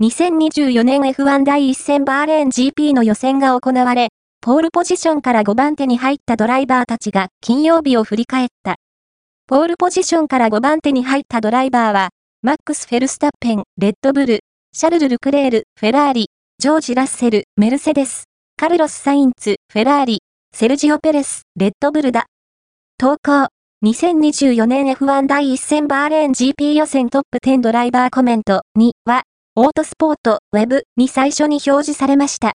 2024年 F1 第1戦バーレーン GP の予選が行われ、ポールポジションから5番手に入ったドライバーたちが金曜日を振り返った。ポールポジションから5番手に入ったドライバーは、マックス・フェルスタッペン、レッドブル、シャルル・ルクレール、フェラーリ、ジョージ・ラッセル、メルセデス、カルロス・サインツ、フェラーリ、セルジオ・ペレス、レッドブルだ。投稿。2024年 F1 第1戦バーレーン GP 予選トップ10ドライバーコメント2は、オートスポート、ウェブに最初に表示されました。